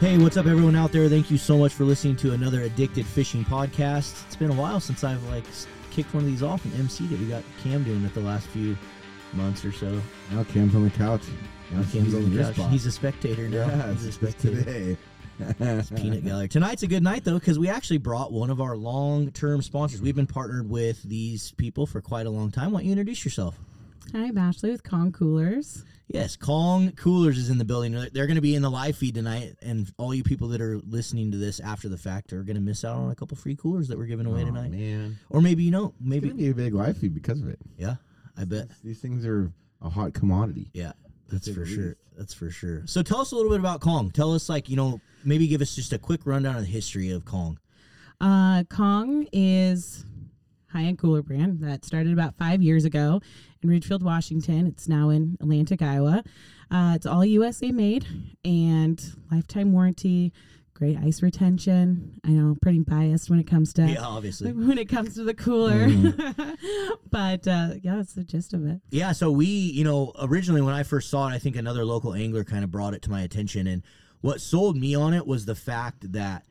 Hey, what's up, everyone out there? Thank you so much for listening to another Addicted Fishing podcast. It's been a while since I've like kicked one of these off and MC that. We got Cam doing it the last few months or so. Now Cam's on the couch. Now Cam's he's on the couch. spot. He's a spectator now. yeah, He's a spectator. today. Peanut Gallery. Tonight's a good night though because we actually brought one of our long-term sponsors. We've been partnered with these people for quite a long time. Why don't you introduce yourself? Hi, I'm Ashley with Kong Coolers. Yes, Kong Coolers is in the building. They're going to be in the live feed tonight, and all you people that are listening to this after the fact are going to miss out on a couple free coolers that we're giving away Oh, tonight. man. Or maybe you know, It's maybe gonna be a big live feed because of it. yeah, I bet. These things are a hot commodity. Yeah, that's say for the sure. That's for sure. So tell us a little bit about Kong. Tell us like you know, maybe give us just a quick rundown of the history of Kong. Uh, Kong is high-end cooler brand that started about five years ago in Ridgefield, Washington. It's now in Atlantic, Iowa. Uh, it's all USA made and lifetime warranty, great ice retention. I know, pretty biased when it comes to Yeah, obviously. when it comes to the cooler, but uh, yeah, that's the gist of it. Yeah, so we, you know, originally when I first saw it, I think another local angler kind of brought it to my attention. And what sold me on it was the fact that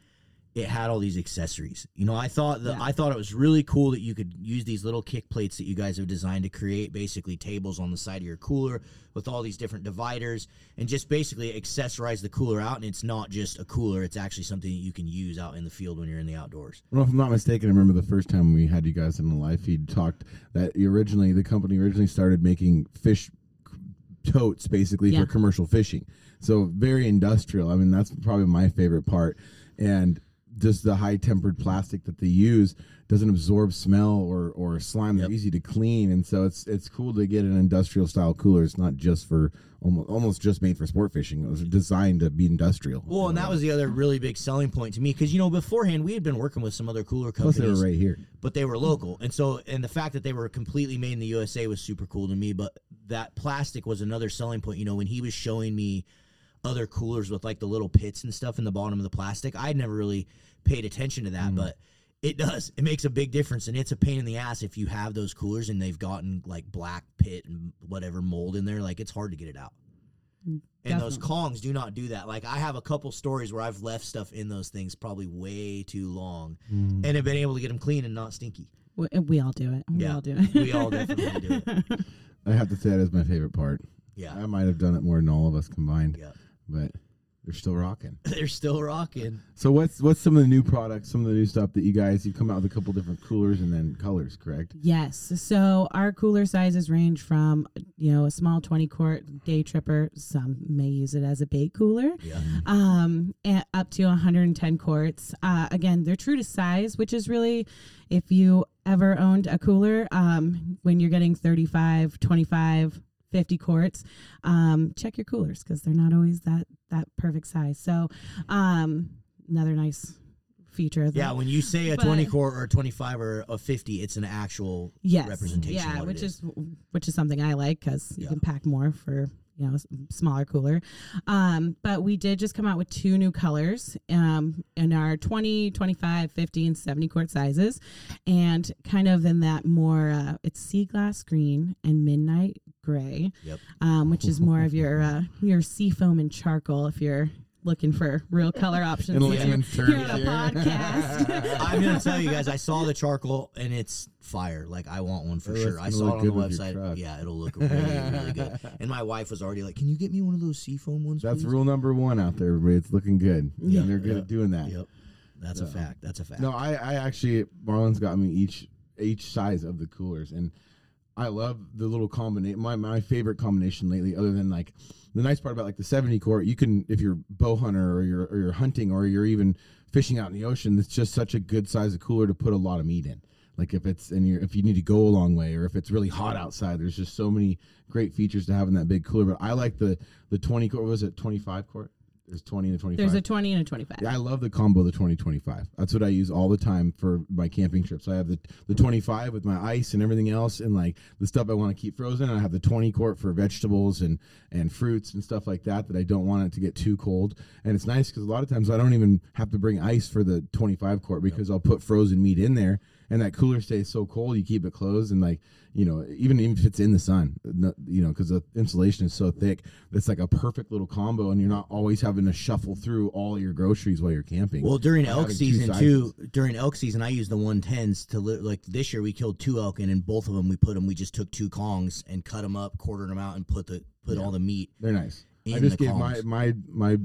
it had all these accessories. You know, I thought that Yeah. I thought it was really cool that you could use these little kick plates that you guys have designed to create basically tables on the side of your cooler with all these different dividers and just basically accessorize the cooler out. And it's not just a cooler; it's actually something that you can use out in the field when you're in the outdoors. Well, if I'm not mistaken, I remember the first time we had you guys in the live feed talked that originally the company originally started making fish totes basically Yeah. for commercial fishing. So very industrial. I mean, that's probably my favorite part. And just the high tempered plastic that they use doesn't absorb smell or, or slime. They're easy to clean, and so it's it's cool to get an industrial style cooler. It's not just for almost almost just made for sport fishing. It was designed to be industrial. Well, and that was the other really big selling point to me because you know beforehand we had been working with some other cooler plus companies. they were right here. but they were local. And so, and the fact that they were completely made in the USA was super cool to me. But that plastic was another selling point. You know, when he was showing me other coolers with like the little pits and stuff in the bottom of the plastic, I'd never really paid attention to that, mm. but it does. It makes a big difference, and it's a pain in the ass if you have those coolers and they've gotten like black pit and whatever mold in there. Like it's hard to get it out. Mm, and those Kongs do not do that. Like I have a couple stories where I've left stuff in those things probably way too long, mm. and have been able to get them clean and not stinky. We, we all do it. We Yeah, all do it. we all definitely do it. I have to say that is my favorite part. Yeah, I might have done it more than all of us combined, yeah. but they're still rocking. They're still rocking. So what's what's some of the new products, some of the new stuff that you guys you've come out with a couple different coolers and then colors, correct? Yes. So our cooler sizes range from, you know, a small 20 quart day tripper. Some may use it as a bait cooler. Yeah, Um, and up to 110 quarts. Uh, again, they're true to size, which is really, if you ever owned a cooler, um, when you're getting 35, 25, 50 quarts, um, check your coolers because they're not always that that perfect size. So, um, another nice feature. Of yeah. When you say a But- twenty quart or a twenty five or a fifty, it's an actual yes. representation. Yeah, which it is. which is something I like because you Yeah. can pack more for you know smaller cooler. Um, but we did just come out with two new colors um, in our 20, 25, 50, and 70 quart sizes, and kind of in that more uh, it's sea glass green and midnight gray, Yep. um, which is more of your uh, your sea foam and charcoal if you're looking for real color options. In here- here on a podcast. I'm gonna tell you guys, I saw the charcoal and it's fire. Like I want one for Oh, sure. I saw it on the good with your website. Yeah, it'll look really, really good. And my wife was already like, "Can you get me one of those seafoam ones?" That's please?" rule number one out there, everybody. It's looking good. Yeah. And they're good Yeah. at doing that. Yep, that's a fact. That's a fact. No, I, I actually Marlon's got me each each size of the coolers and I love the little combination. My my favorite combination lately, other than like the nice part about like the seventy quart, you can if you're bow hunter or you're or you're hunting or you're even fishing out in the ocean, it's just such a good size of cooler to put a lot of meat in. Like if it's and you're if you need to go a long way or if it's really hot outside, there's just so many great features to have in that big cooler. But I like the the twenty quart. Was it twenty five quart? There's twenty and twenty five. There's a 20 and a 25. Yeah, I love the combo, the 2025. That's what I use all the time for my camping trips. I have the, the 25 with my ice and everything else, and like the stuff I want to keep frozen. And I have the 20 quart for vegetables and and fruits and stuff like that that I don't want it to get too cold. And it's nice because a lot of times I don't even have to bring ice for the 25 quart because I'll put frozen meat in there, and that cooler stays so cold. You keep it closed, and like you know, even if it's in the sun, you know, because the insulation is so thick, it's like a perfect little combo, and you're not always having to shuffle through all your groceries while you're camping. Well, during elk season too. During elk season, I used the one tens to li- like this year we killed two elk, and in both of them we put them. We just took two kongs and cut them up, quartered them out, and put the put Yeah. all the meat. they're nice. I just gave my, my my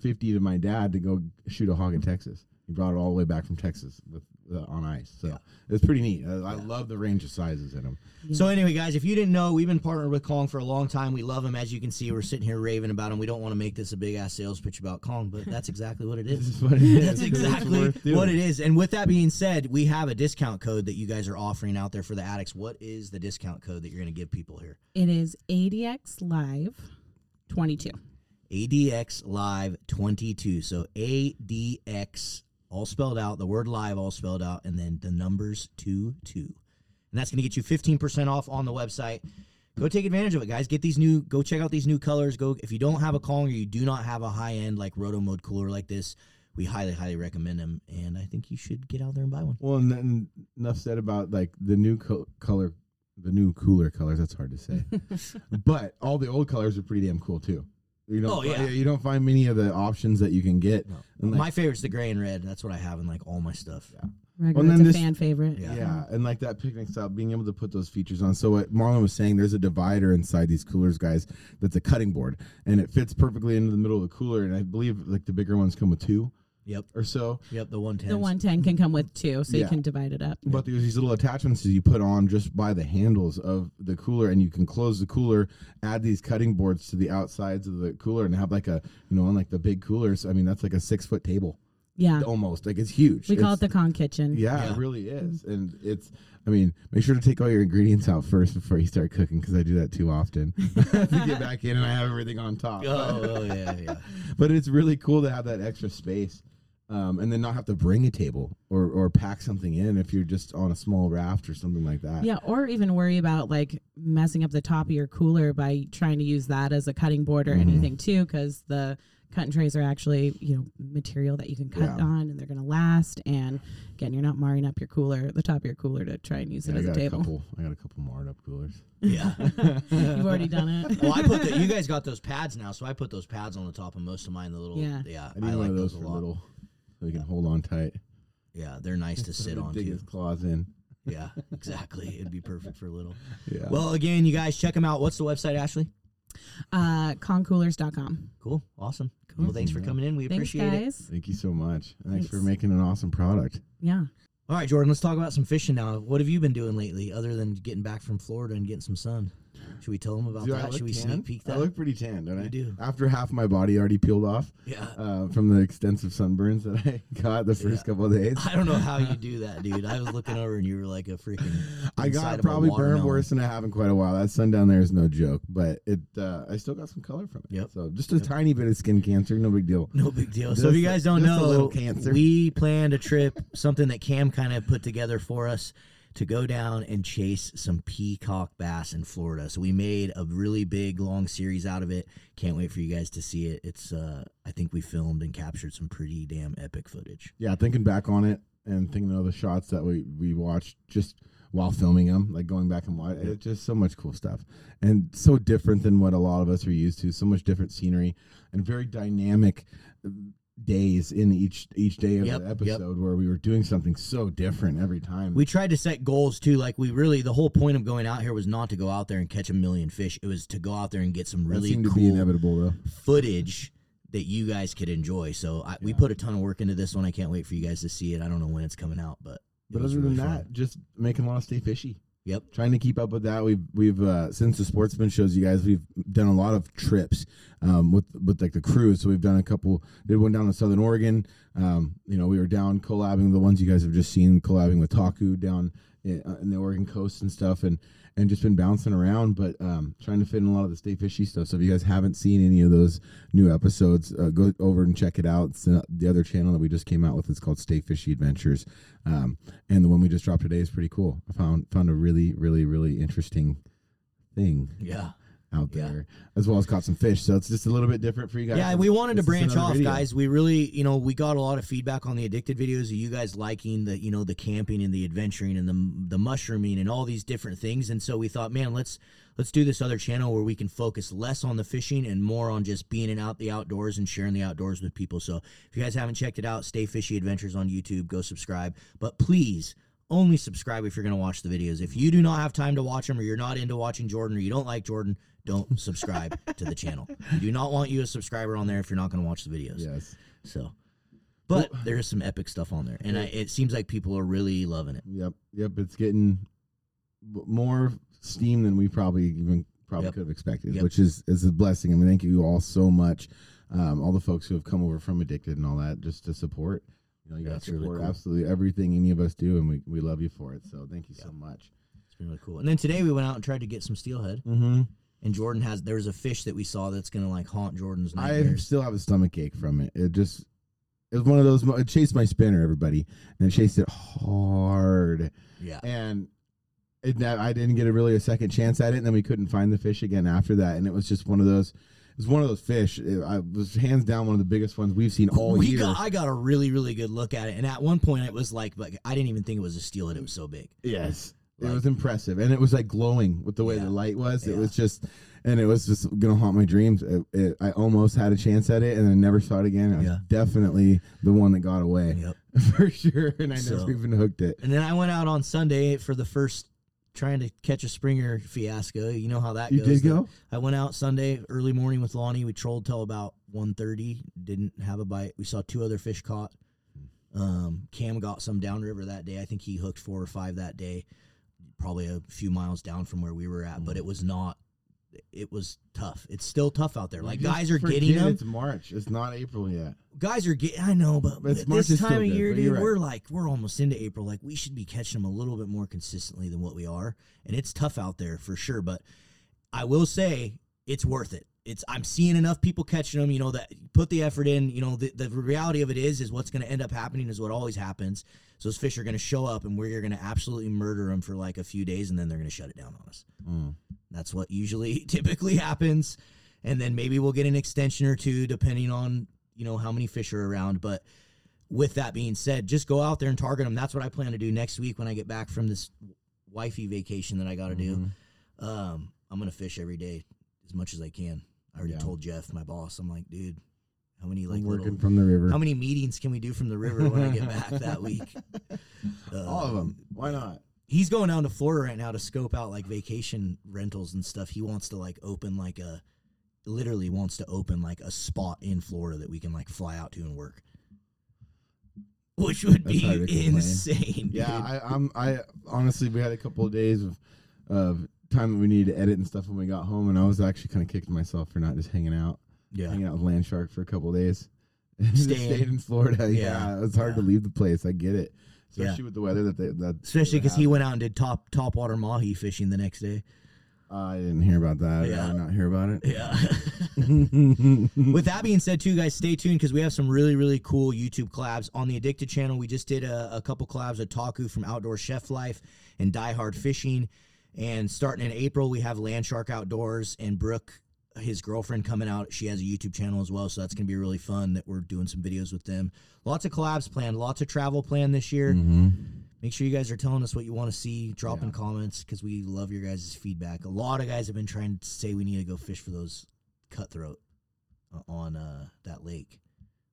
fifty to my dad to go shoot a hog in Texas. He brought it all the way back from Texas with uh, on ice. So Yeah. it's pretty neat. I, I love the range of sizes in them. So anyway, guys, if you didn't know, we've been partnered with Kong for a long time. We love them, as you can see. We're sitting here raving about them. We don't want to make this a big ass sales pitch about Kong, but that's exactly what it This is. is what it is. That's exactly what it is. And with that being said, we have a discount code that you guys are offering out there for the addicts. What is the discount code that you're going to give people here? It is ADX Live 22. ADX Live 22. So ADX, all spelled out, the word live all spelled out, and then the numbers 2 2. And that's going to get you 15% off on the website. Go take advantage of it, guys. Get these new, go check out these new colors. Go, if you don't have a Kong or you do not have a high end like roto mode cooler like this, we highly, highly recommend them. And I think you should get out there and buy one. Well, and then enough said about like the new co- color, the new cooler colors. That's hard to say, but all the old colors are pretty damn cool too. You don't, Oh, yeah. you don't find many of the options that you can get. And, like, My favorite's the gray and red. That's what I have in like all my stuff. Yeah. Regular, then it's a this- fan favorite. Yeah. Yeah, and like that picnic style, being able to put those features on. So what Marlon was saying, there's a divider inside these coolers, guys. That's a cutting board, and it fits perfectly into the middle of the cooler. And I believe like the bigger ones come with two Yep. or so. Yep. The 110. The 110 can come with two, so Yeah. you can divide it up. But there's these little attachments that you put on just by the handles of the cooler, and you can close the cooler, add these cutting boards to the outsides of the cooler, and have like a you know, on like the big coolers. I mean, that's like a six foot table Yeah. almost. Like it's huge. We call it the Kong Kitchen. Yeah, Yeah. it really is, and it's. I mean, make sure to take all your ingredients out first before you start cooking because I do that too often. to get back in and I have everything on top. Oh, oh, yeah, yeah. but it's really cool to have that extra space, um, and then not have to bring a table or or pack something in if you're just on a small raft or something like that. Yeah, or even worry about like messing up the top of your cooler by trying to use that as a cutting board or Mhm. anything too, because the cut and trays are actually you know material that you can cut Yeah. on and they're gonna last. And again, you're not marring up your cooler, the top of your cooler, to try and use it I as a got a, table. couple. I got a couple marred up coolers. Yeah. You've already done it. well, I put the, you guys got those pads now, so I put those pads on the top of most of mine. The little, Yeah. yeah, I need I one like those those a for lot. little, so you can hold on tight. Yeah, they're nice to sit on Dig too. his claws in. Yeah, exactly. It'd be perfect for little. Yeah. Well, again, you guys check them out. What's the website, Ashley? Uh, kongcoolers.com. Cool, awesome. Cool. Well, thanks for mm-hmm. coming in. We Thanks, appreciate it. guys. Thank you so much. Thanks, for Thanks. making an awesome product. Yeah. All right, Jordan, let's talk about some fishing now. What have you been doing lately, other than getting back from Florida and getting some sun? Should we tell them about Do that? Should we tan? sneak peek that? I look pretty tan, don't You I? do. After half my body already peeled off yeah. uh, from the extensive sunburns that I got the first Yeah. couple of days. I don't know how you do that, dude. I was looking over and you were like a freaking. I got probably burned worse than I have in quite a while. That sun down there is no joke, but it uh, I still got some color from it. Yep. So just a Yep. tiny bit of skin cancer, no big deal. No big deal. so if you guys don't know, we planned a trip, something that Cam kind of put together for us to go down and chase some peacock bass in Florida. So we made a really big long series out of it. Can't wait for you guys to see it. It's uh I think we filmed and captured some pretty damn epic footage. Yeah, thinking back on it and thinking of the shots that we we watched just while filming them, like going back and watch, it's just so much cool stuff and so different than what a lot of us are used to. So much different scenery and very dynamic days in each each day of Yep, the yep. episode where we were doing something so different every time. We tried to set goals too. Like we really, the whole point of going out here was not to go out there and catch a million fish. It was to go out there and get some really seemed to be cool footage that you guys could enjoy. So I, we put a ton of work into this one. I can't wait for you guys to see it. I don't know when it's coming out, but But other really than fun. that, just making a lot of stay fishy. Yep. Trying to keep up with that. We've we've uh, since the sportsman shows you guys, we've done a lot of trips um, with with like the cruise. So we've done a couple. Did one down in Southern Oregon. Um, you know, we were down collabing the ones you guys have just seen collabing with Taku down in, uh, in the Oregon coast and stuff, and and just been bouncing around, but um, trying to fit in a lot of the stay fishy stuff. So if you guys haven't seen any of those new episodes, uh, go over and check it out. It's uh, the other channel that we just came out with. It's called Stay Fishy Adventures. Um, and the one we just dropped today is pretty cool. I found found a really really really interesting thing. Yeah. Out Yeah. there, as well as caught some fish. So it's just a little bit different for you guys. Yeah, we wanted to branch off, video. guys. We really, you know, we got a lot of feedback on the addicted videos of you guys liking the, you know, the camping and the adventuring and the the mushrooming and all these different things. And so we thought, man, let's let's do this other channel where we can focus less on the fishing and more on just being in out the outdoors and sharing the outdoors with people. So if you guys haven't checked it out, Stay Fishy Adventures on YouTube, go subscribe. But please only subscribe if you're going to watch the videos. If you do not have time to watch them or you're not into watching Jordan or you don't like Jordan, don't subscribe to the channel. We do not want you a subscriber on there if you're not going to watch the videos. Yes. So, but there is some epic stuff on there, and I, it seems like people are really loving it. Yep. Yep. It's getting more steam than we probably even probably Yep. could have expected, Yep. which is is a blessing. I mean, thank you all so much. Um, all the folks who have come over from Addicted and all that, just to support. You know, you Yeah, guys it's really support cool. absolutely everything any of us do, and we, we love you for it. So thank you so much. It's been really cool. And then today we went out and tried to get some steelhead, Mm-hmm. and Jordan has there was a fish that we saw that's going to like haunt Jordan's Nightmares. I still have a stomach ache from it. It just it was one of those. It chased my spinner, everybody, and it chased it hard. yeah, and it, I didn't get a really a second chance at it, and then we couldn't find the fish again after that, and it was just one of those. It was one of those fish. It, I was hands down one of the biggest ones we've seen all we year. got I got a really really good look at it, and at one point it was like, like I didn't even think it was a steelhead. It was so big. yes, Like- it was impressive, and it was like glowing with the way Yeah. the light was. It Yeah. was just, and it was just gonna haunt my dreams. It, it, I almost had a chance at it, and I never saw it again. It was Yeah. definitely the one that got away Yep. for sure, and I So- never even hooked it. And then I went out on Sunday for the first trying to catch a springer fiasco. You know how that You goes. did go? I went out Sunday early morning with Lonnie. We trolled till about 1.30. Didn't have a bite. We saw two other fish caught. Um, Cam got some downriver that day. I think he hooked four or five that day, probably a few miles down from where we were at. But it was not. It was tough. It's still tough out there. Like guys are getting them. It's March. It's not April yet. Guys are getting. I know, but, But it's th- March this time of good, year, dude, right. we're like we're almost into April. Like we should be catching them a little bit more consistently than what we are, and it's tough out there for sure. But I will say it's worth it. It's I'm seeing enough people catching them. You know that put the effort in. You know the, the reality of it is is what's going to end up happening is what always happens. So those fish are going to show up, and we're going to absolutely murder them for like a few days, and then they're going to shut it down on us. Mm. That's what usually typically happens. And then maybe we'll get an extension or two depending on, you know, how many fish are around. But with that being said, just go out there and target them. That's what I plan to do next week when I get back from this wifey vacation that I got to Mhm. do. Um, I'm going to fish every day as much as I can. I already Yeah. told Jeff, my boss, I'm like, dude, how many like working little, from the river. how many meetings can we do from the river when I get back that week? Uh, All of them. Why not? he's going down to Florida right now to scope out like vacation rentals and stuff. He wants to like open like a literally wants to open like a spot in Florida that we can like fly out to and work. Which would That's be insane. Yeah. I, I'm. I honestly, we had a couple of days of of time that we needed to edit and stuff when we got home, and I was actually kind of kicking myself for not just hanging out, yeah. hanging out with Land Shark for a couple days. Stayed in Florida. Yeah, Yeah, it's hard to leave the place. I get it, Yeah. especially with the weather that they that. Especially because he went out and did top top water mahi fishing the next day. I didn't hear about that. Yeah. I did not hear about it. Yeah. With that being said, too, guys, stay tuned because we have some really, really cool YouTube collabs on the Addicted channel. We just did a, a couple collabs with Taku from Outdoor Chef Life and Die Hard Fishing. And starting in April, we have Land Shark Outdoors and Brooke, his girlfriend, coming out. She has a YouTube channel as well, so that's going to be really fun that we're doing some videos with them. Lots of collabs planned, lots of travel planned this year. Mhm. Make sure you guys are telling us what you want to see. Drop in comments because we love your guys' feedback. A lot of guys have been trying to say we need to go fish for those cutthroat uh, on uh, that lake,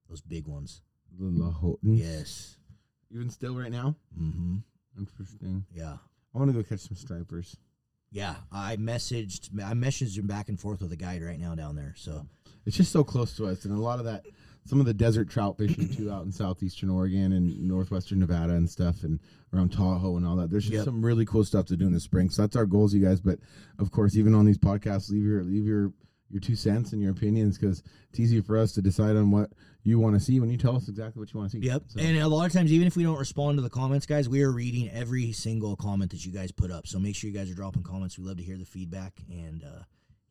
those big ones. The Lahontans. Yes. Even still right now. Mm-hmm. Interesting. Yeah. I want to go catch some stripers. Yeah. I messaged. I messaged him back and forth with a guide right now down there. So It's just so close to us, and a lot of that, some of the desert trout fishing too, out in southeastern Oregon and northwestern Nevada and stuff, and around Tahoe and all that. There's just Yep. some really cool stuff to do in the spring. So that's our goals, you guys. But of course, even on these podcasts, leave your leave your your two cents and your opinions because it's easy for us to decide on what you want to see when you tell us exactly what you want to see. Yep. So, And a lot of times, even if we don't respond to the comments, guys, we are reading every single comment that you guys put up. So make sure you guys are dropping comments. We love to hear the feedback. And uh,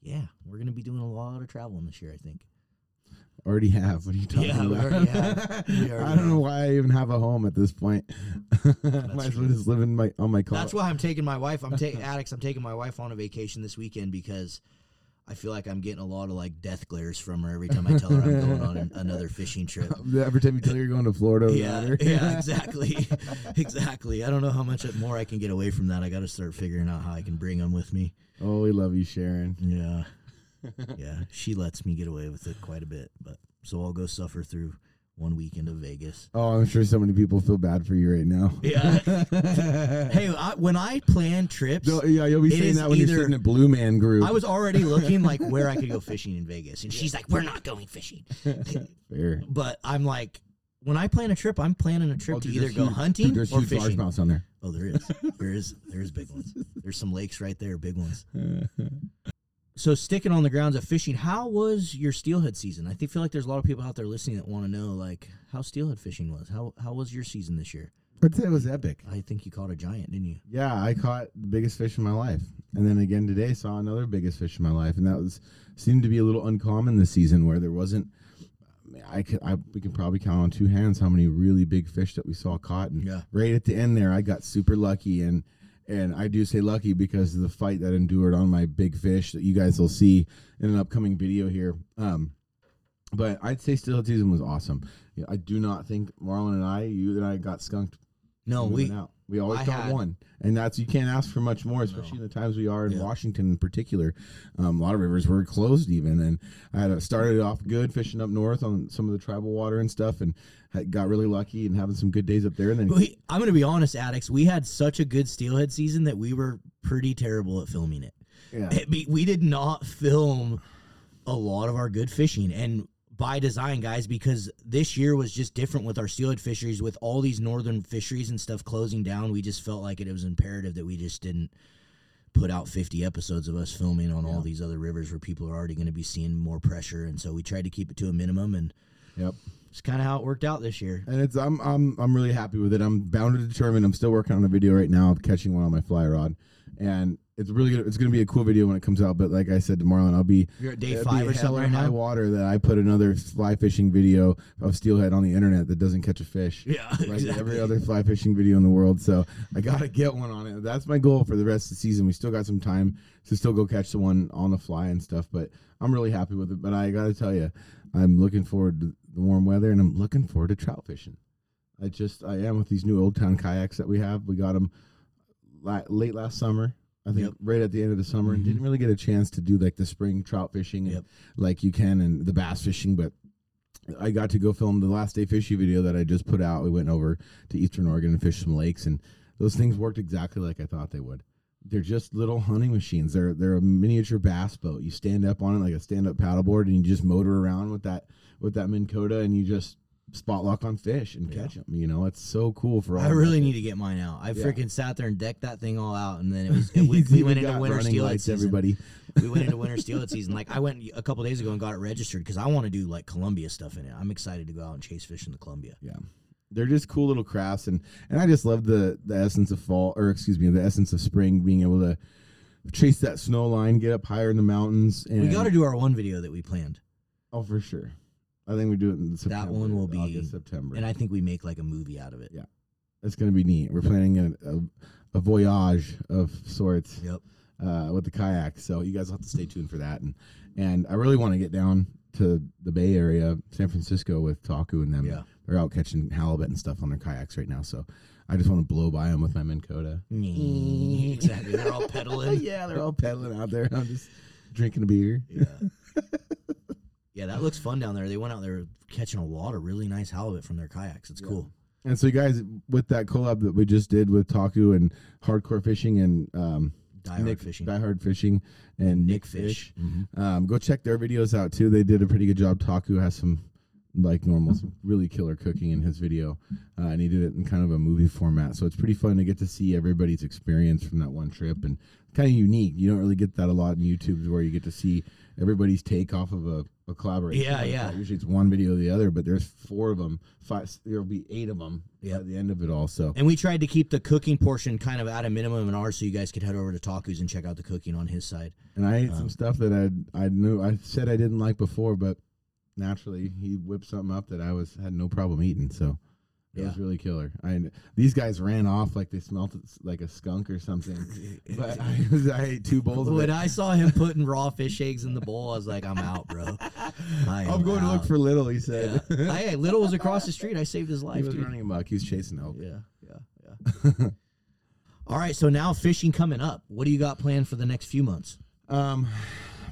yeah, we're going to be doing a lot of traveling this year, I think. already have. What are you talking Yeah, about? already have. We already I don't know why I even have a home at this point. Might as well just live in my on my car. That's why I'm taking my wife. I'm taking Addicts. I'm taking my wife on a vacation this weekend because I feel like I'm getting a lot of like death glares from her every time I tell her I'm going on an, another fishing trip. Every time you tell her you're going to Florida, Yeah, yeah, exactly, exactly. I don't know how much more I can get away from that. I got to start figuring out how I can bring them with me. oh, we love you, Sharon. Yeah, yeah. She lets me get away with it quite a bit, but so I'll go suffer through one weekend of Vegas. Oh, I'm sure so many people feel bad for you right now. Yeah. hey, I, when I plan trips, No, yeah, you'll be saying that when you're either- sitting at Blue Man Group. I was already looking like where I could go fishing in Vegas, and she's like, "We're not going fishing." Fair. But I'm like, when I plan a trip, I'm planning a trip Oh, to either go huge- hunting dude, there's or huge fishing. largemouths on there. Oh, there is. There is. There's big ones. There's some lakes right there, big ones. So sticking on the grounds of fishing, how was your steelhead season? I think feel like there's a lot of people out there listening that want to know like how steelhead fishing was. How how was your season this year? I'd say it was epic. I think you caught a giant, didn't you? Yeah, I caught the biggest fish in my life, and then again today saw another biggest fish in my life, and that was seemed to be a little uncommon this season where there wasn't. I could, I we can probably count on two hands how many really big fish that we saw caught, and Yeah. right at the end there, I got super lucky, and and I do say lucky because of the fight that endured on my big fish that you guys will see in an upcoming video here. Um, but I'd say steelhead season was awesome. I do not think Marlon and I, you and I, got skunked No, we out. We always I got had- one, and that's you can't ask for much more, especially in the times we are in Yeah. Washington in particular. Um, a lot of rivers were closed even, and I had uh, started off good fishing up north on some of the tribal water and stuff, and had, got really lucky and having some good days up there. And then we, I'm going to be honest, addicts. We had such a good steelhead season that we were pretty terrible at filming it. yeah, It be- we did not film a lot of our good fishing and by design guys because this year was just different with our steelhead fisheries with all these northern fisheries and stuff closing down we just felt like it, was imperative that we just didn't put out 50 episodes of us filming on all these other rivers where people are already going to be seeing more pressure and so we tried to keep it to a minimum and yep. it's kind of how it worked out this year And it's I'm I'm I'm really happy with it. I'm bound to determine. I'm still working on a video right now of catching one on my fly rod, and it's really good. It's going to be a cool video when it comes out. But like I said to Marlon, I'll be you're at day five or something right high now water that I put another fly fishing video of steelhead on the internet that doesn't catch a fish. yeah Like exactly. every other fly fishing video in the world. So I gotta get one on it. That's my goal for the rest of the season. We still got some time to still go catch the one on the fly and stuff, but I'm really happy with it. But I gotta tell you, I'm looking forward to the warm weather and I'm looking forward to trout fishing. I just I am with these new Old Town kayaks that we have. We got them late last summer. I think Yep. right at the end of the summer, and Mhm. didn't really get a chance to do like the spring trout fishing, Yep. like you can, and the bass fishing. But I got to go film the last day fishy video that I just put out. We went over to Eastern Oregon and fished some lakes, and those things worked exactly like I thought they would. They're just little hunting machines. They're they're a miniature bass boat. You stand up on it like a stand up paddleboard, and you just motor around with that with that Minn Kota, and you just spot lock on fish and Yeah. catch them. You know, it's so cool for all. I really need to get mine out. I Yeah. freaking sat there and decked that thing all out, and then it was we, He's we went into winter steelhead season. Everybody, we went into winter steelhead season. Like I went a couple days ago and got it registered because I want to do like Columbia stuff in it. I'm excited to go out and chase fish in the Columbia. yeah, they're just cool little crafts, and and I just love the the essence of fall, or excuse me, the essence of spring, being able to chase that snow line, get up higher in the mountains. And We got to do our one video that we planned, oh for sure. I think we do it in September. That one will be- August, September. and I think we make like a movie out of it. Yeah. it's going to be neat. We're planning a, a, a voyage of sorts Yep. uh, with the kayak, so you guys will have to stay tuned for that. And and I really want to get down to the Bay Area, San Francisco, with Taku and them. Yeah. they're out catching halibut and stuff on their kayaks right now. So I just want to blow by them with my Minn Kota. exactly. They're all pedaling. yeah, they're all pedaling out there. I'm just drinking a beer. Yeah. Yeah, that looks fun down there. They went out there catching a lot of really nice halibut from their kayaks. It's Yeah. cool. And so, you guys, with that collab that we just did with Taku and Hardcore Fishing and um, Die hard Nick fishing. Die Hard Fishing and Nick Nick Fish. Fish. Mhm. Um, go check their videos out too. They did a pretty good job. Taku has some like normal, some really killer cooking in his video, uh, and he did it in kind of a movie format. So it's pretty fun to get to see everybody's experience from that one trip, and kind of unique. You don't really get that a lot in YouTube, where you get to see everybody's take off of a, a collaboration. Yeah, like yeah. that. Usually it's one video or the other, but there's four of them. Five, there'll be eight of them Yep. at the end of it all. So And we tried to keep the cooking portion kind of at a minimum in ours, so you guys could head over to Taku's and check out the cooking on his side. And I ate Um, some stuff that I I knew I said I didn't like before, but naturally he whipped something up that I was had no problem eating. So It Yeah. was really killer. I these guys ran off like they smelt like a skunk or something. but I, was, I ate two bowls. Of When. I saw him putting raw fish eggs in the bowl, I was like, I'm out, bro. I am I'm going to look for Little. He said. Yeah. hey, Little was across the street. I saved his life. he was dude. running amok. He was chasing elk. Yeah, yeah, yeah. All right, so now fishing coming up. What do you got planned for the next few months? Um,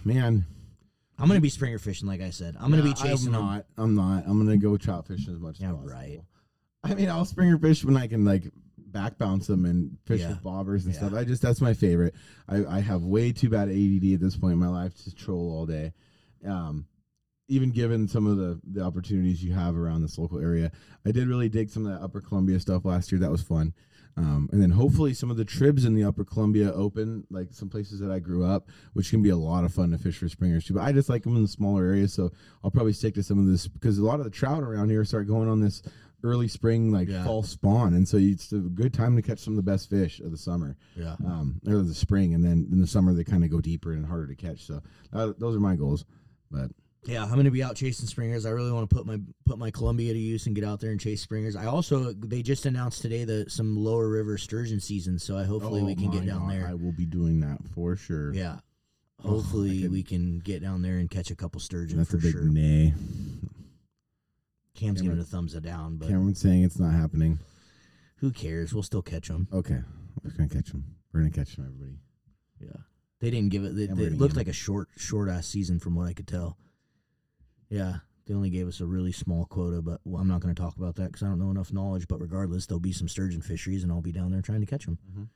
man, I'm gonna be springer fishing, like I said. I'm gonna be Yeah, chasing I'm them. not. I'm not. I'm gonna go trout fishing as much Yeah, as possible. right. I mean, I'll springer fish when I can like back bounce them and fish Yeah. with bobbers and Yeah. stuff. I just that's my favorite. I, I have way too bad ADD at this point in my life to troll all day. Um, even given some of the the opportunities you have around this local area, I did really dig some of that Upper Columbia stuff last year. That was fun. Um, and then hopefully some of the tribs in the Upper Columbia open, like some places that I grew up, which can be a lot of fun to fish for springers too. But I just like them in the smaller areas, so I'll probably stick to some of this because a lot of the trout around here start going on this early spring, like Yeah. fall spawn, and so it's a good time to catch some of the best fish of the summer, Yeah. um, or the spring, and then in the summer they kind of go deeper and harder to catch. So uh, those are my goals. But Yeah, I'm gonna be out chasing springers. I really want to put my put my Columbia to use and get out there and chase springers. I also they just announced today the some lower river sturgeon season, so I hopefully we Oh can get down God, there. I will be doing that for sure. Yeah. Oh, Hopefully could- we can get down there and catch a couple sturgeon that's for a big sure. nay. Cam's giving Cameron- a thumbs up down, but Cameron's saying it's not happening. who cares? We'll still catch them. Okay, we're gonna catch them. We're gonna catch them, everybody. Yeah. They didn't give it. They, Yeah, they- we're it gonna looked get 'em. like a short, short ass season from what I could tell. Yeah, they only gave us a really small quota, but well, I'm not going to talk about that because I don't know enough knowledge. But regardless, there'll be some sturgeon fisheries, and I'll be down there trying to catch them. Mhm.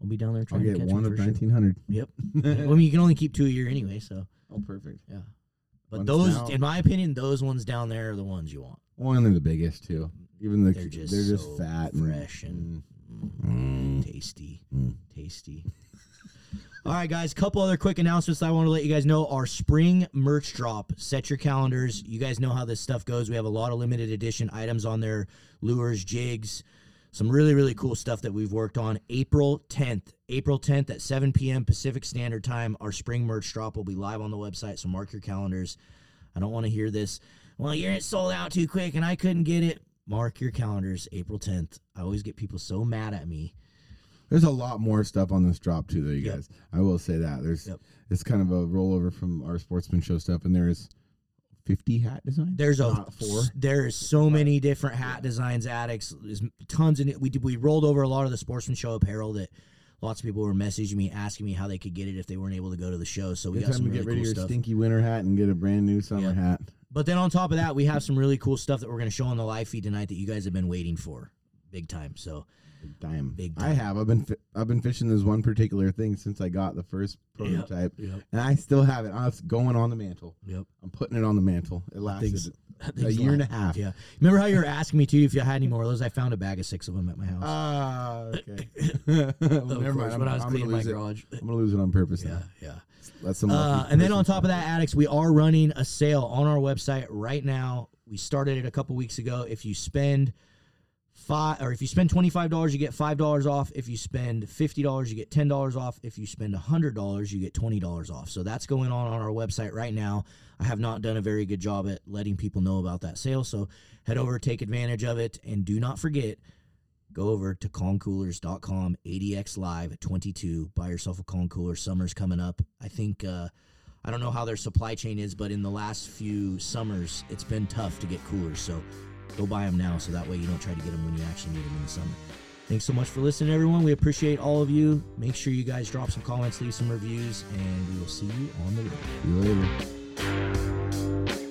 I'll be down there I'll trying to get catch one them of for nineteen hundred. Yep. well, I mean, you can only keep two a year anyway, so Oh, perfect. yeah. But Once those, now- in my opinion, those ones down there are the ones you want. One, they're the biggest too. Even the They're just, they're just so fat, fresh and, and Mm. tasty. Mm. Tasty. All right, guys. Couple other quick announcements I want to let you guys know. Our spring merch drop. Set your calendars. You guys know how this stuff goes. We have a lot of limited edition items on there, lures, jigs, some really really cool stuff that we've worked on. April 10th, April 10th at 7 p.m. Pacific Standard Time. Our spring merch drop will be live on the website, so mark your calendars. I don't want to hear this. Well, you're sold out too quick, and I couldn't get it. Mark your calendars, April 10th. I always get people so mad at me. There's a lot more stuff on this drop too, though. You Yep. guys, I will say that there's Yep. it's kind of a rollover from our sportsman show stuff, and there's 50 hat designs. There's a Not four. There's so many different hat designs, addicts. There's tons it. We did, we rolled over a lot of the sportsman show apparel that lots of people were messaging me, asking me how they could get it if they weren't able to go to the show. So we It's got time some to really get rid cool of your stuff. stinky winter hat and get a brand new summer Yeah. hat. But then on top of that, we have some really cool stuff that we're going to show on the live feed tonight that you guys have been waiting for, big time. So Big time. Big I have. I've been fi- I've been fishing this one particular thing since I got the first prototype, yep, and I still have it. It's going on the mantle. yep. I'm putting it on the mantle. It lasted Things- a year and a half. Yeah. Remember how you were asking me too if you had any more of those? I found a bag of six of them at my house. Ah, okay. well, never mind. I'm, when I was I'm gonna cleaning my lose it. garage. I'm gonna lose it on purpose. Yeah, now. yeah. That's some. Uh, and then on top of that, addicts, we are running a sale on our website right now. We started it a couple weeks ago. If you spend five, or if you spend twenty five dollars, you get five dollars off. If you spend fifty dollars, you get ten dollars off. If you spend hundred dollars, you get twenty dollars off. So that's going on on our website right now. I have not done a very good job at letting people know about that sale. So head over, take advantage of it, and do not forget go over to kongcoolers.com adx live 22 buy yourself a Kong cooler summer's coming up i think uh i don't know how their supply chain is but in the last few summers it's been tough to get coolers so go buy them now so that way you don't try to get them when you actually need them in the summer. Thanks so much for listening everyone. We appreciate all of you. Make sure you guys drop some comments leave some reviews and we will see you on the road. Later.